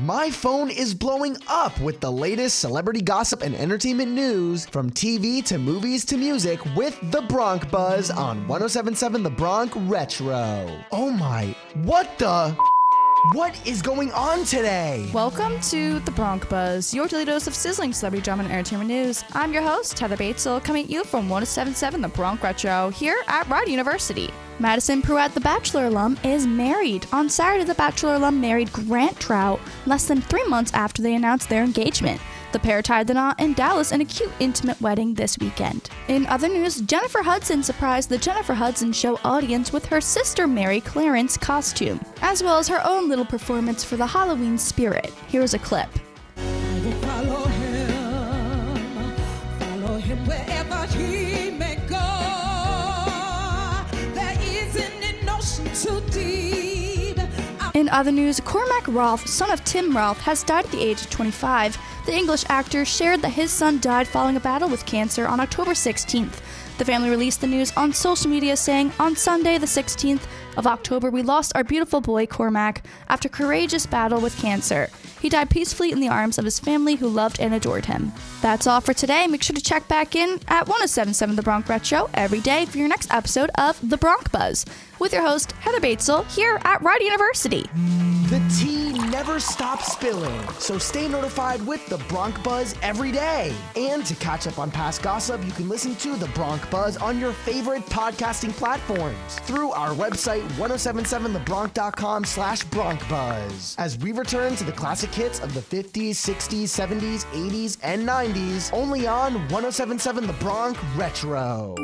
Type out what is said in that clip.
my phone is blowing up with the latest celebrity gossip and entertainment news from TV to movies to music with The Bronc Buzz on 1077 The Bronc Retro. Oh my, what the? What is going on today? Welcome to the Bronc Buzz, your daily dose of sizzling celebrity drama and entertainment news. I'm your host, Heather Batezel, coming at you from 1077 The Bronc Retro here at Rider University. Madison Prewett, the Bachelor alum, is married. On Saturday, the Bachelor alum married Grant Troutt less than three months after they announced their engagement. The pair tied the knot in Dallas in a cute, intimate wedding this weekend. In other news, Jennifer Hudson surprised the Jennifer Hudson Show audience with her sister Mary Clarence costume, as well as her own little performance for the Halloween spirit. Here's a clip. In other news, Cormac Roth, son of Tim Roth, has died at the age of 25. The English actor shared that his son died following a battle with cancer on October 16th. The family released the news on social media saying, On Sunday, the 16th of October, we lost our beautiful boy Cormac after courageous battle with cancer. He died peacefully in the arms of his family who loved and adored him. That's all for today. Make sure to check back in at 1077 The Bronc Retro every day for your next episode of The Bronc Buzz with your host, Heather Batezel, here at Rider University. The tea never stops spilling, so stay notified with the Bronc Buzz every day. And to catch up on past gossip, you can listen to the Bronc Buzz on your favorite podcasting platforms through our website 1077thebronc.com slash Bronc Buzz. As we return to the classic hits of the 50s, 60s, 70s, 80s, and 90s, only on 1077 The Bronc Retro.